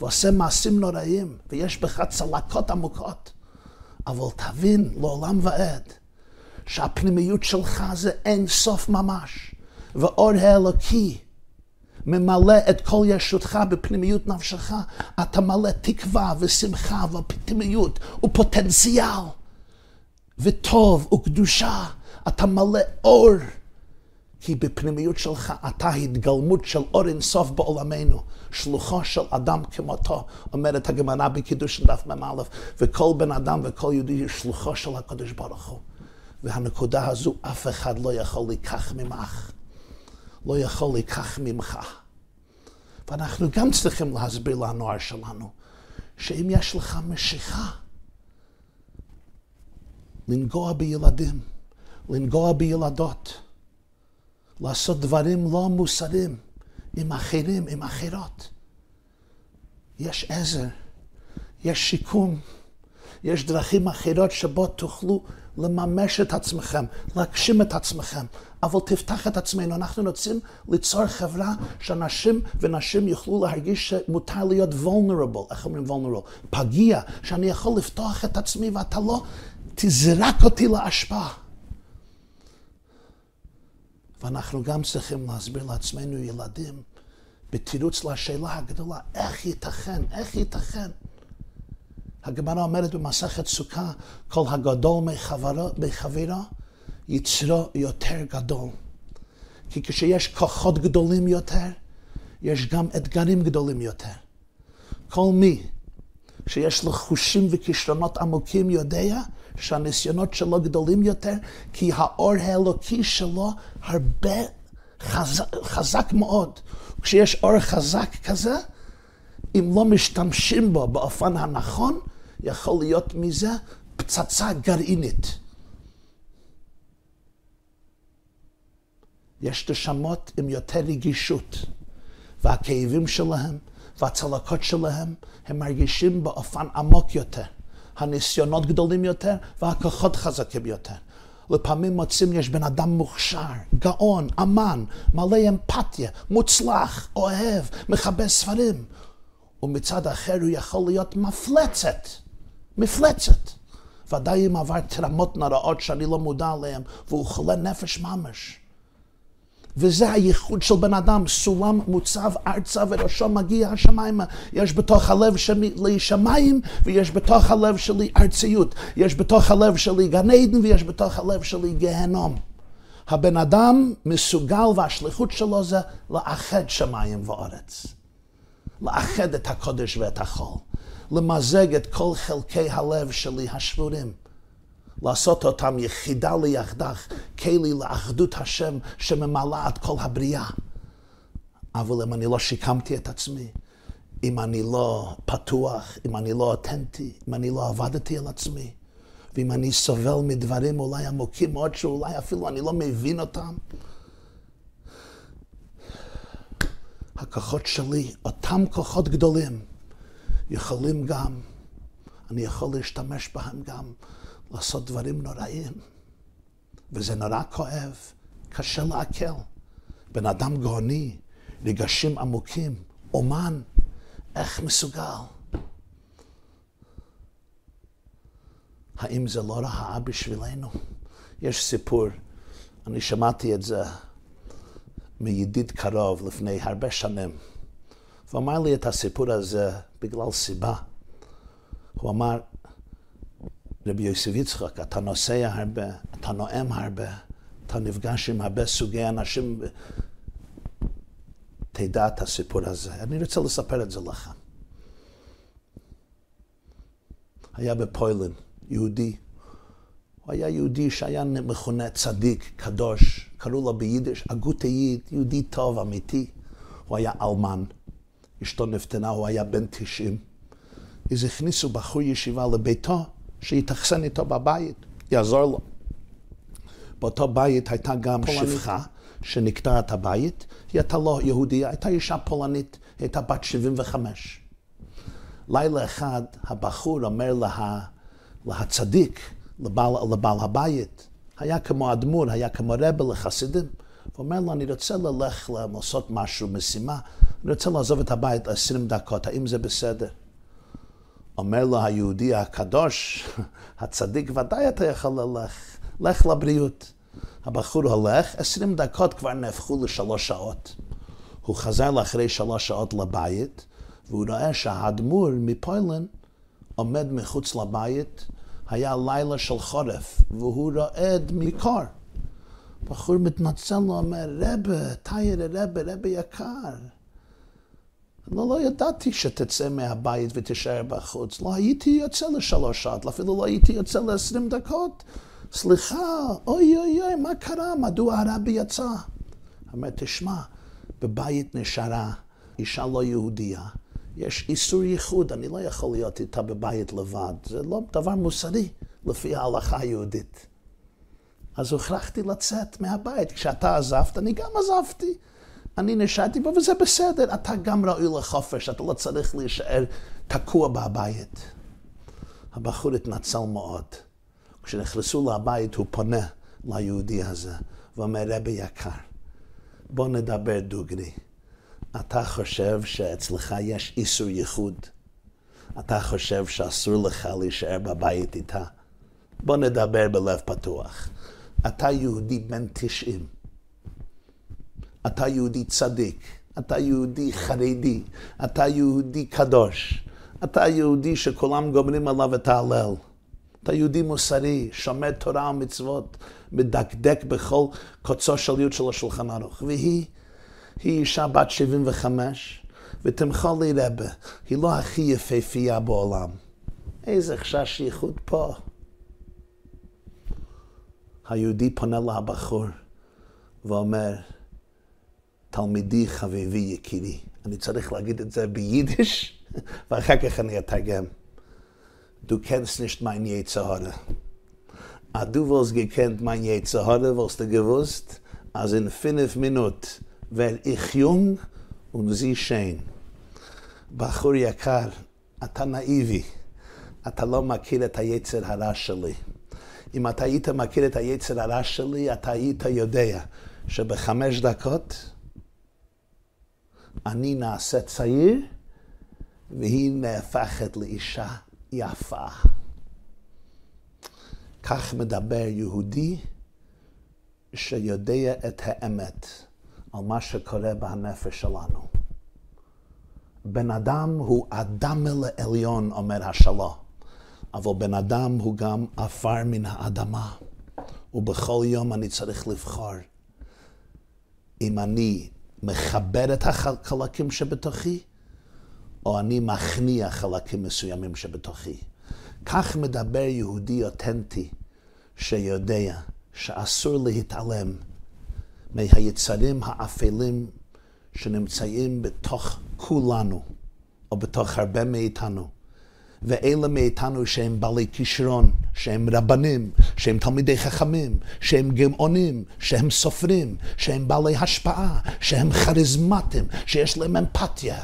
ועושה מעשים נוראים, ויש בך צלקות עמוקות. אבל תבין לעולם ועד שהפנימיות שלך זה אין סוף ממש, ואור האלוקי ממלא את כל ישותך בפנימיות נפשך. אתה מלא תקווה ושמחה ופנימיות ופוטנציאל וטוב וקדושה. אתה מלא אור. כי בפנימיות שלך אתה התגלמות של אור אינסוף בעולמנו, שלוחו של אדם כמותו, אומרת הגמרא בקידוש דף מ"א, וכל בן אדם וכל יהודי הוא שלוחו של הקדוש ברוך הוא. והנקודה הזו אף אחד לא יכול לקח ממך. לא יכול לקח ממך. ואנחנו גם צריכים להסביר לנוער שלנו, שאם יש לך משיכה, לנגוע בילדים, לנגוע בילדות, לעשות דברים לא מוסריים עם אחרים, עם אחרות. יש עזר, יש שיקום, יש דרכים אחרות שבו תוכלו לממש את עצמכם, להגשים את עצמכם, אבל תפתח את עצמנו. אנחנו רוצים ליצור חברה שאנשים ונשים יוכלו להרגיש שמותר להיות vulnerable, איך אומרים vulnerable? פגיע, שאני יכול לפתוח את עצמי ואתה לא תזרק אותי להשפעה. ואנחנו גם צריכים להסביר לעצמנו, ילדים, בתירוץ לשאלה הגדולה, איך ייתכן, איך ייתכן? הגמרא אומרת במסכת סוכה, כל הגדול מחברו, מחברו, יצרו יותר גדול. כי כשיש כוחות גדולים יותר, יש גם אתגרים גדולים יותר. כל מי שיש לו חושים וכישרונות עמוקים יודע שהניסיונות שלו גדולים יותר, כי האור האלוקי שלו הרבה חזק, חזק מאוד. כשיש אור חזק כזה, אם לא משתמשים בו באופן הנכון, יכול להיות מזה פצצה גרעינית. יש נשמות עם יותר רגישות, והכאבים שלהם והצלקות שלהם, הם מרגישים באופן עמוק יותר. הניסיונות גדולים יותר והכוחות חזקים יותר. לפעמים מוצאים יש בן אדם מוכשר, גאון, אמן, מלא אמפתיה, מוצלח, אוהב, מכבה ספרים. ומצד אחר הוא יכול להיות מפלצת, מפלצת. ודאי אם עבר תרמות נוראות שאני לא מודע עליהן, והוא חולה נפש ממש. וזה הייחוד של בן אדם, סולם מוצב ארצה וראשו מגיע השמיימה. יש בתוך הלב שלי שמיים ויש בתוך הלב שלי ארציות. יש בתוך הלב שלי גן עדן ויש בתוך הלב שלי גהנום. הבן אדם מסוגל והשליחות שלו זה לאחד שמיים וארץ. לאחד את הקודש ואת החול. למזג את כל חלקי הלב שלי השבורים. לעשות אותם יחידה ליחדך, כלי לאחדות השם שממלאה את כל הבריאה. אבל אם אני לא שיקמתי את עצמי, אם אני לא פתוח, אם אני לא אותנטי, אם אני לא עבדתי על עצמי, ואם אני סובל מדברים אולי עמוקים מאוד, שאולי אפילו אני לא מבין אותם, הכוחות שלי, אותם כוחות גדולים, יכולים גם, אני יכול להשתמש בהם גם לעשות דברים נוראים. וזה נורא כואב, קשה לעכל. בן אדם גאוני, רגשים עמוקים, אומן, איך מסוגל? האם זה לא רעה בשבילנו? יש סיפור, אני שמעתי את זה מידיד קרוב לפני הרבה שנים. והוא אמר לי את הסיפור הזה בגלל סיבה. הוא אמר, רבי יוסף יצחק, אתה נוסע הרבה, אתה נואם הרבה, אתה נפגש עם הרבה סוגי אנשים, תדע את הסיפור הזה. אני רוצה לספר את זה לך. היה בפוילן, יהודי. הוא היה יהודי שהיה מכונה צדיק, קדוש, קראו לו ביידיש אגותאיד, יהודי טוב, אמיתי. הוא היה אלמן, אשתו נפטרה, הוא היה בן 90. אז הכניסו בחור ישיבה לביתו, שיתאכסן איתו בבית, יעזור לו. באותו בית הייתה גם פולנית. שפחה שנקטעה את הבית, היא הייתה לא יהודייה, הייתה אישה פולנית, היא הייתה בת 75. לילה אחד הבחור אומר לה, להצדיק, לבעל, לבעל הבית, היה כמו אדמו"ר, היה כמו רבל לחסידים, הוא אומר לו, אני רוצה ללך לעשות משהו, משימה, אני רוצה לעזוב את הבית 20 דקות, האם זה בסדר? אומר לו היהודי הקדוש, הצדיק, ודאי אתה יכול ללך, לך לבריאות. הבחור הולך, עשרים דקות כבר נהפכו לשלוש שעות. הוא חזר לאחרי שלוש שעות לבית, והוא רואה שהאדמו"ר מפוילן עומד מחוץ לבית, היה לילה של חורף, והוא רועד מקור. בחור מתנצל, הוא אומר, רבה, תאיר רבה, רבה יקר. לא, לא ידעתי שתצא מהבית ותישאר בחוץ. לא הייתי יוצא לשלוש שעות, אפילו לא הייתי יוצא לעשרים דקות. סליחה, אוי אוי אוי, מה קרה? מדוע הרבי יצא? אומר, תשמע, בבית נשארה אישה לא יהודייה, יש איסור ייחוד, אני לא יכול להיות איתה בבית לבד. זה לא דבר מוסרי לפי ההלכה היהודית. אז הוכרחתי לצאת מהבית. כשאתה עזבת, אני גם עזבתי. אני נשארתי בו, וזה בסדר. אתה גם ראוי לחופש, אתה לא צריך להישאר תקוע בבית. הבחור התנצל מאוד. כשנכנסו לבית, הוא פונה ליהודי הזה, ואומר, רבי יקר, בוא נדבר דוגרי. אתה חושב שאצלך יש איסור ייחוד? אתה חושב שאסור לך להישאר בבית איתה? בוא נדבר בלב פתוח. אתה יהודי בן תשעים. אתה יהודי צדיק. אתה יהודי חרדי. אתה יהודי קדוש. אתה יהודי שכולם גומרים עליו את ההלל. אתה יהודי מוסרי, שומר תורה ומצוות, מדקדק בכל קוצו של יוד של השולחן ערוך. והיא, היא אישה בת 75, ותמכה לי רבה, היא לא הכי יפהפייה בעולם. איזה חשש ייחוד פה. היהודי פונה לבחור ואומר, תלמידי חביבי יקירי. אני צריך להגיד את זה ביידיש, ואחר כך אני אתרגם. Du kennst nicht mein Jezahara. Ah, du willst gekannt mein Jezahara, willst du gewusst, als in fünf Minuten wär ich jung und sie schön. בחור יקר, אתה נאיבי, אתה לא מכיר את היצר הרע שלי. אם אתה היית מכיר את היצר הרע שלי, אתה היית יודע שבחמש דקות אני נעשה צעיר והיא נהפכת לאישה יפה. כך מדבר יהודי שיודע את האמת על מה שקורה בנפש שלנו. בן אדם הוא אדם לעליון, אומר השלום. אבל בן אדם הוא גם עפר מן האדמה, ובכל יום אני צריך לבחור אם אני מחבר את החלקים שבתוכי, או אני מכניע חלקים מסוימים שבתוכי. כך מדבר יהודי אותנטי שיודע שאסור להתעלם מהיצרים האפלים שנמצאים בתוך כולנו, או בתוך הרבה מאיתנו. ואלה מאיתנו שהם בעלי כישרון, שהם רבנים, שהם תלמידי חכמים, שהם גאונים, שהם סופרים, שהם בעלי השפעה, שהם כריזמטיים, שיש להם אמפתיה.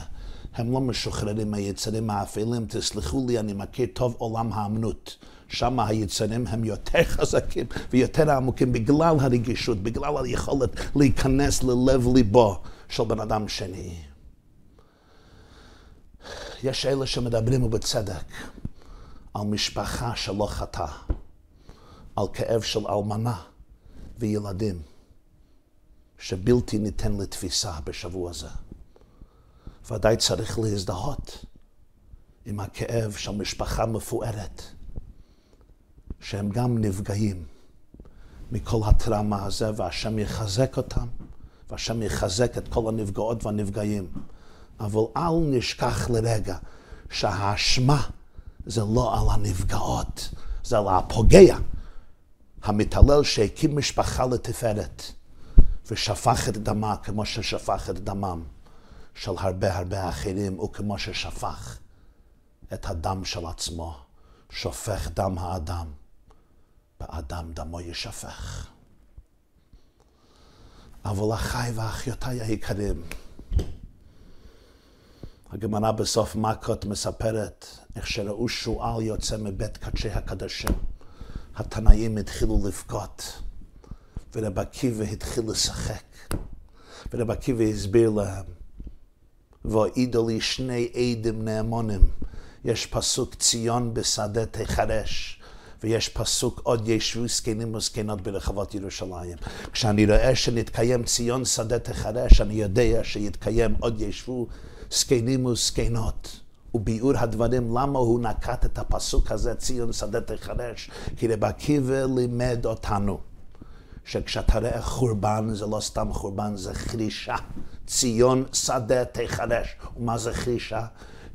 הם לא משוחררים מהיצרים האפלים, תסלחו לי, אני מכיר טוב עולם האמנות. שם היצרים הם יותר חזקים ויותר עמוקים בגלל הרגישות, בגלל היכולת להיכנס ללב ליבו של בן אדם שני. יש אלה שמדברים ובצדק על משפחה שלא חטא, על כאב של אלמנה וילדים, שבלתי ניתן לתפיסה בשבוע הזה. ודאי צריך להזדהות עם הכאב של משפחה מפוארת, שהם גם נפגעים מכל הטראומה הזה, והשם יחזק אותם, והשם יחזק את כל הנפגעות והנפגעים. אבל אל נשכח לרגע שהאשמה זה לא על הנפגעות, זה על הפוגע, המתעלל שהקים משפחה לתפארת ושפך את דמה כמו ששפך את דמם של הרבה הרבה אחרים, וכמו ששפך את הדם של עצמו, שופך דם האדם, באדם דמו ישפך. אבל אחיי ואחיותיי היקרים, הגמרא בסוף מכות מספרת איך שראו שועל יוצא מבית קדשי הקדשים. התנאים התחילו לבכות, ורב עקיבא התחיל לשחק. ורב עקיבא הסביר להם, והעידו לי שני עדים נאמונים. יש פסוק ציון בשדה תחרש. ויש פסוק עוד ישבו זקנים וזקנות ברחבות ירושלים. כשאני רואה שנתקיים ציון שדה תחרש, אני יודע שיתקיים עוד ישבו זקנים וזקנות. וביאור הדברים, למה הוא נקט את הפסוק הזה, ציון שדה תחרש? כי רב עקיבא לימד אותנו שכשאתה רואה חורבן, זה לא סתם חורבן, זה חרישה. ציון שדה תחרש. ומה זה חרישה?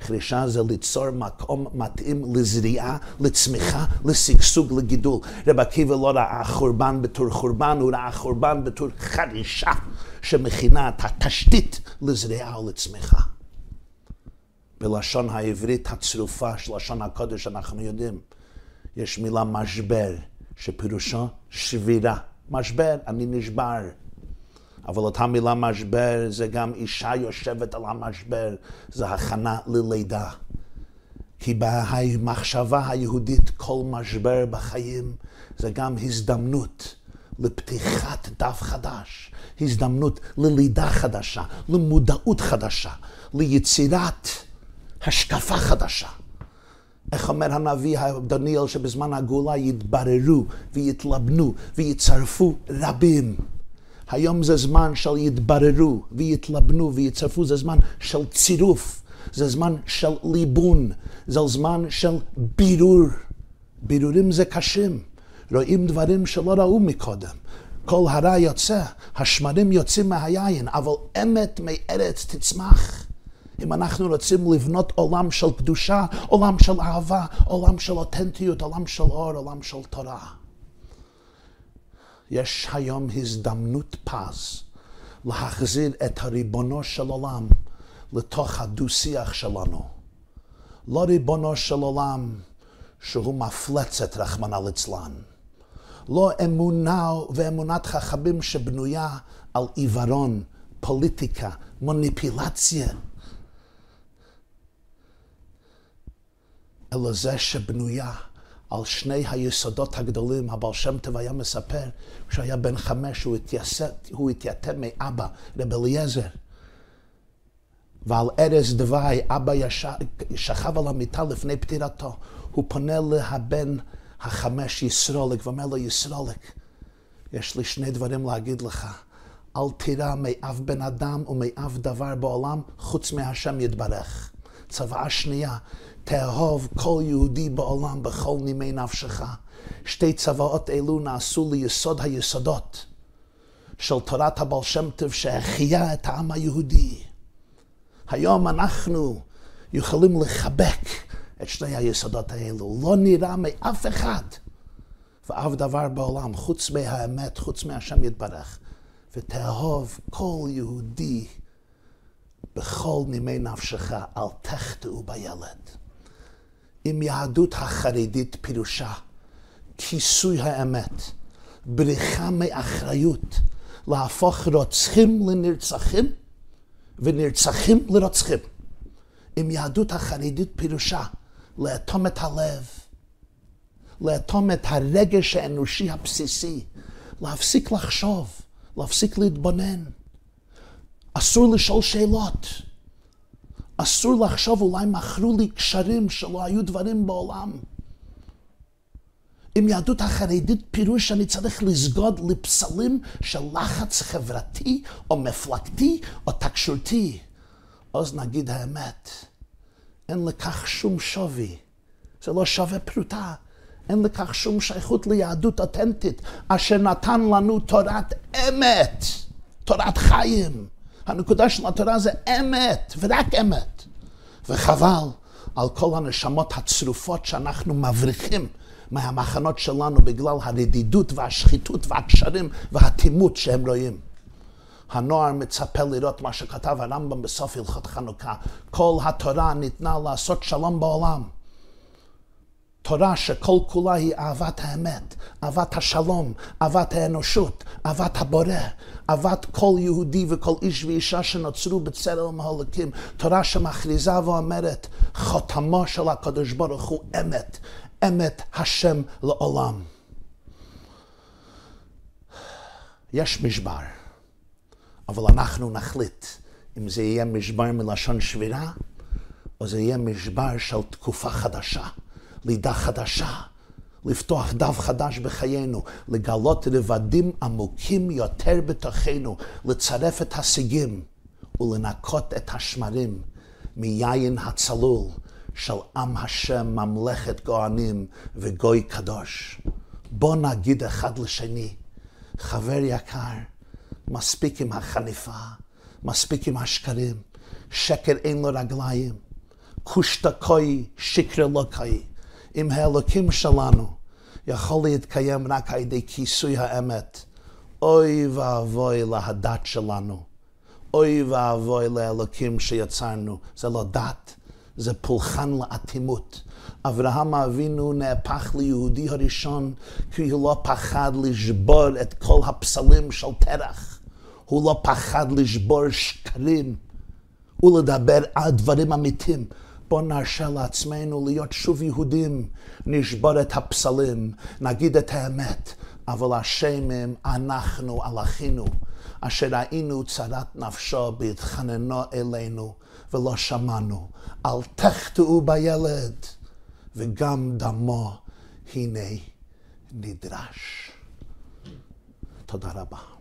חרישה זה ליצור מקום מתאים לזריעה, לצמיחה, לשגשוג, לגידול. רב עקיבא לא ראה חורבן בתור חורבן, הוא ראה חורבן בתור חרישה שמכינה את התשתית לזריעה ולצמיחה. בלשון העברית הצרופה של לשון הקודש אנחנו יודעים, יש מילה משבר, שפירושו שבירה. משבר, אני נשבר. אבל אותה מילה משבר זה גם אישה יושבת על המשבר, זה הכנה ללידה. כי במחשבה היהודית כל משבר בחיים זה גם הזדמנות לפתיחת דף חדש, הזדמנות ללידה חדשה, למודעות חדשה, ליצירת השקפה חדשה. איך אומר הנביא דניאל שבזמן הגאולה יתבררו ויתלבנו ויצרפו רבים. היום זה זמן של יתבררו ויתלבנו ויצרפו, זה זמן של צירוף, זה זמן של ליבון, זה זמן של בירור. בירורים זה קשים, רואים דברים שלא ראו מקודם. כל הרע יוצא, השמרים יוצאים מהיין, אבל אמת מארץ תצמח. אם אנחנו רוצים לבנות עולם של קדושה, עולם של אהבה, עולם של אותנטיות, עולם של אור, עולם של תורה. יש היום הזדמנות פז להחזיר את הריבונו של עולם לתוך הדו-שיח שלנו. לא ריבונו של עולם שהוא מפלצת, רחמנא ליצלן. לא אמונה ואמונת חכמים שבנויה על עיוורון, פוליטיקה, מוניפילציה. אלא זה שבנויה על שני היסודות הגדולים. הבעל שם טוב היה מספר, כשהיה בן חמש הוא, התייסט, הוא התייתם מאבא, רב אליעזר. ועל ערש דווי, אבא ישב, שכב על המיטה לפני פטירתו. הוא פונה לבן החמש ישרולק ואומר לו, ישרולק, יש לי שני דברים להגיד לך. אל תירא מאף בן אדם ומאף דבר בעולם חוץ מהשם יתברך. צוואה שנייה, תאהוב כל יהודי בעולם בכל נימי נפשך. שתי צוואות אלו נעשו ליסוד היסודות של תורת הבעל שם טוב שהחיה את העם היהודי. היום אנחנו יכולים לחבק את שני היסודות האלו. לא נראה מאף אחד ואף דבר בעולם חוץ מהאמת, חוץ מהשם יתברך. ותאהוב כל יהודי בכל נימי נפשך, אל תחטאו בילד. עם יהדות החרדית פירושה כיסוי האמת, בריחה מאחריות, להפוך רוצחים לנרצחים ונרצחים לרוצחים. עם יהדות החרדית פירושה לאטום את הלב, לאטום את הרגש האנושי הבסיסי, להפסיק לחשוב, להפסיק להתבונן. אסור לשאול שאלות. אסור לחשוב אולי מכרו לי קשרים שלא היו דברים בעולם. עם יהדות החרדית פירוש שאני צריך לסגוד לפסלים של לחץ חברתי או מפלגתי או תקשורתי. אז נגיד האמת, אין לכך שום שווי, זה לא שווה פרוטה. אין לכך שום שייכות ליהדות אותנטית, אשר נתן לנו תורת אמת, תורת חיים. הנקודה של התורה זה אמת, ורק אמת. וחבל על כל הנשמות הצרופות שאנחנו מבריחים מהמחנות שלנו בגלל הרדידות והשחיתות והקשרים והאטימות שהם רואים. הנוער מצפה לראות מה שכתב הרמב"ם בסוף הלכות חנוכה. כל התורה ניתנה לעשות שלום בעולם. תורה שכל כולה היא אהבת האמת, אהבת השלום, אהבת האנושות, אהבת הבורא, אהבת כל יהודי וכל איש ואישה שנוצרו בצלם ההולקים. תורה שמכריזה ואומרת, חותמו של הקדוש ברוך הוא אמת, אמת השם לעולם. יש משבר, אבל אנחנו נחליט אם זה יהיה משבר מלשון שבירה, או זה יהיה משבר של תקופה חדשה. לידה חדשה, לפתוח דף חדש בחיינו, לגלות רבדים עמוקים יותר בתוכנו, לצרף את השיגים ולנקות את השמרים מיין הצלול של עם השם, ממלכת כהנים וגוי קדוש. בוא נגיד אחד לשני, חבר יקר, מספיק עם החליפה, מספיק עם השקרים, שקר אין לו רגליים. קושטקוי, שקר אלוקי. אם האלוקים שלנו יכול להתקיים רק על ידי כיסוי האמת, אוי ואבוי להדת שלנו. אוי ואבוי לאלוקים שיצרנו. זה לא דת, זה פולחן לאטימות. אברהם אבינו נהפך ליהודי הראשון כי הוא לא פחד לשבור את כל הפסלים של תרח. הוא לא פחד לשבור שקרים ולדבר על דברים אמיתיים. בואו נרשה לעצמנו להיות שוב יהודים, נשבור את הפסלים, נגיד את האמת, אבל אשמים אנחנו על אחינו, אשר ראינו צרת נפשו בהתחננו אלינו ולא שמענו. אל תחטאו בילד, וגם דמו הנה נדרש. תודה רבה.